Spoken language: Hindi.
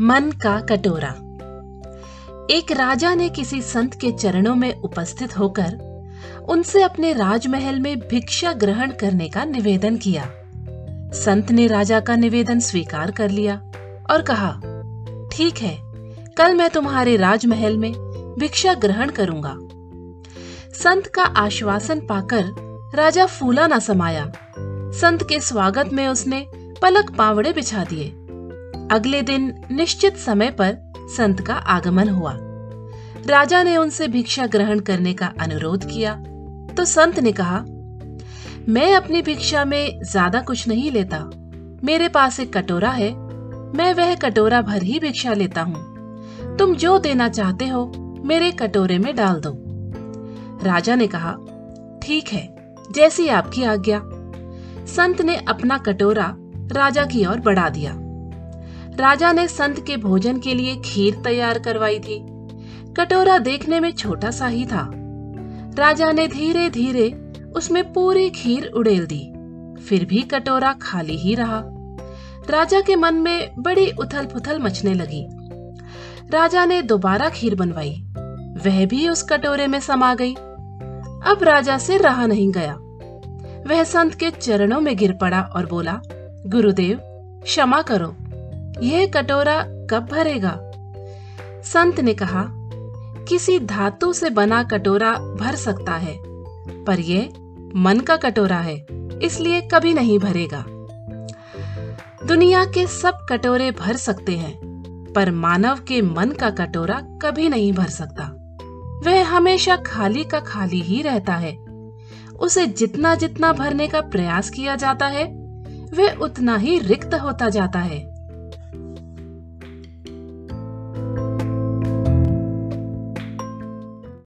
मन का कटोरा। एक राजा ने किसी संत के चरणों में उपस्थित होकर उनसे अपने राजमहल में भिक्षा ग्रहण करने का निवेदन किया। संत ने राजा का निवेदन स्वीकार कर लिया और कहा, ठीक है, कल मैं तुम्हारे राजमहल में भिक्षा ग्रहण करूँगा। संत का आश्वासन पाकर राजा फूला न समाया। संत के स्वागत में उसने पलक पावड़े बिछा दिए। अगले दिन निश्चित समय पर संत का आगमन हुआ। राजा ने उनसे भिक्षा ग्रहण करने का अनुरोध किया। तो संत ने कहा, मैं अपनी भिक्षा में ज़्यादा कुछ नहीं लेता। मेरे पास एक कटोरा है। मैं वह कटोरा भर ही भिक्षा लेता हूँ। तुम जो देना चाहते हो, मेरे कटोरे में डाल दो। राजा ने कहा, ठीक है, जैसी आपकी आज्ञा। संत ने अपना कटोरा राजा की ओर बढ़ा दिया। राजा ने संत के भोजन के लिए खीर तैयार करवाई थी। कटोरा देखने में छोटा सा ही था। राजा ने धीरे धीरे उसमें पूरी खीर उड़ेल दी। फिर भी कटोरा खाली ही रहा। राजा के मन में बड़ी उथल पुथल मचने लगी। राजा ने दोबारा खीर बनवाई। वह भी उस कटोरे में समा गई। अब राजा से रहा नहीं गया। वह संत के चरणों में गिर पड़ा और बोला, गुरुदेव, क्षमा करो। यह कटोरा कब भरेगा? संत ने कहा, किसी धातु से बना कटोरा भर सकता है, पर यह मन का कटोरा है, इसलिए कभी नहीं भरेगा। दुनिया के सब कटोरे भर सकते हैं, पर मानव के मन का कटोरा कभी नहीं भर सकता। वह हमेशा खाली का खाली ही रहता है। उसे जितना जितना भरने का प्रयास किया जाता है, वह उतना ही रिक्त होता जाता है।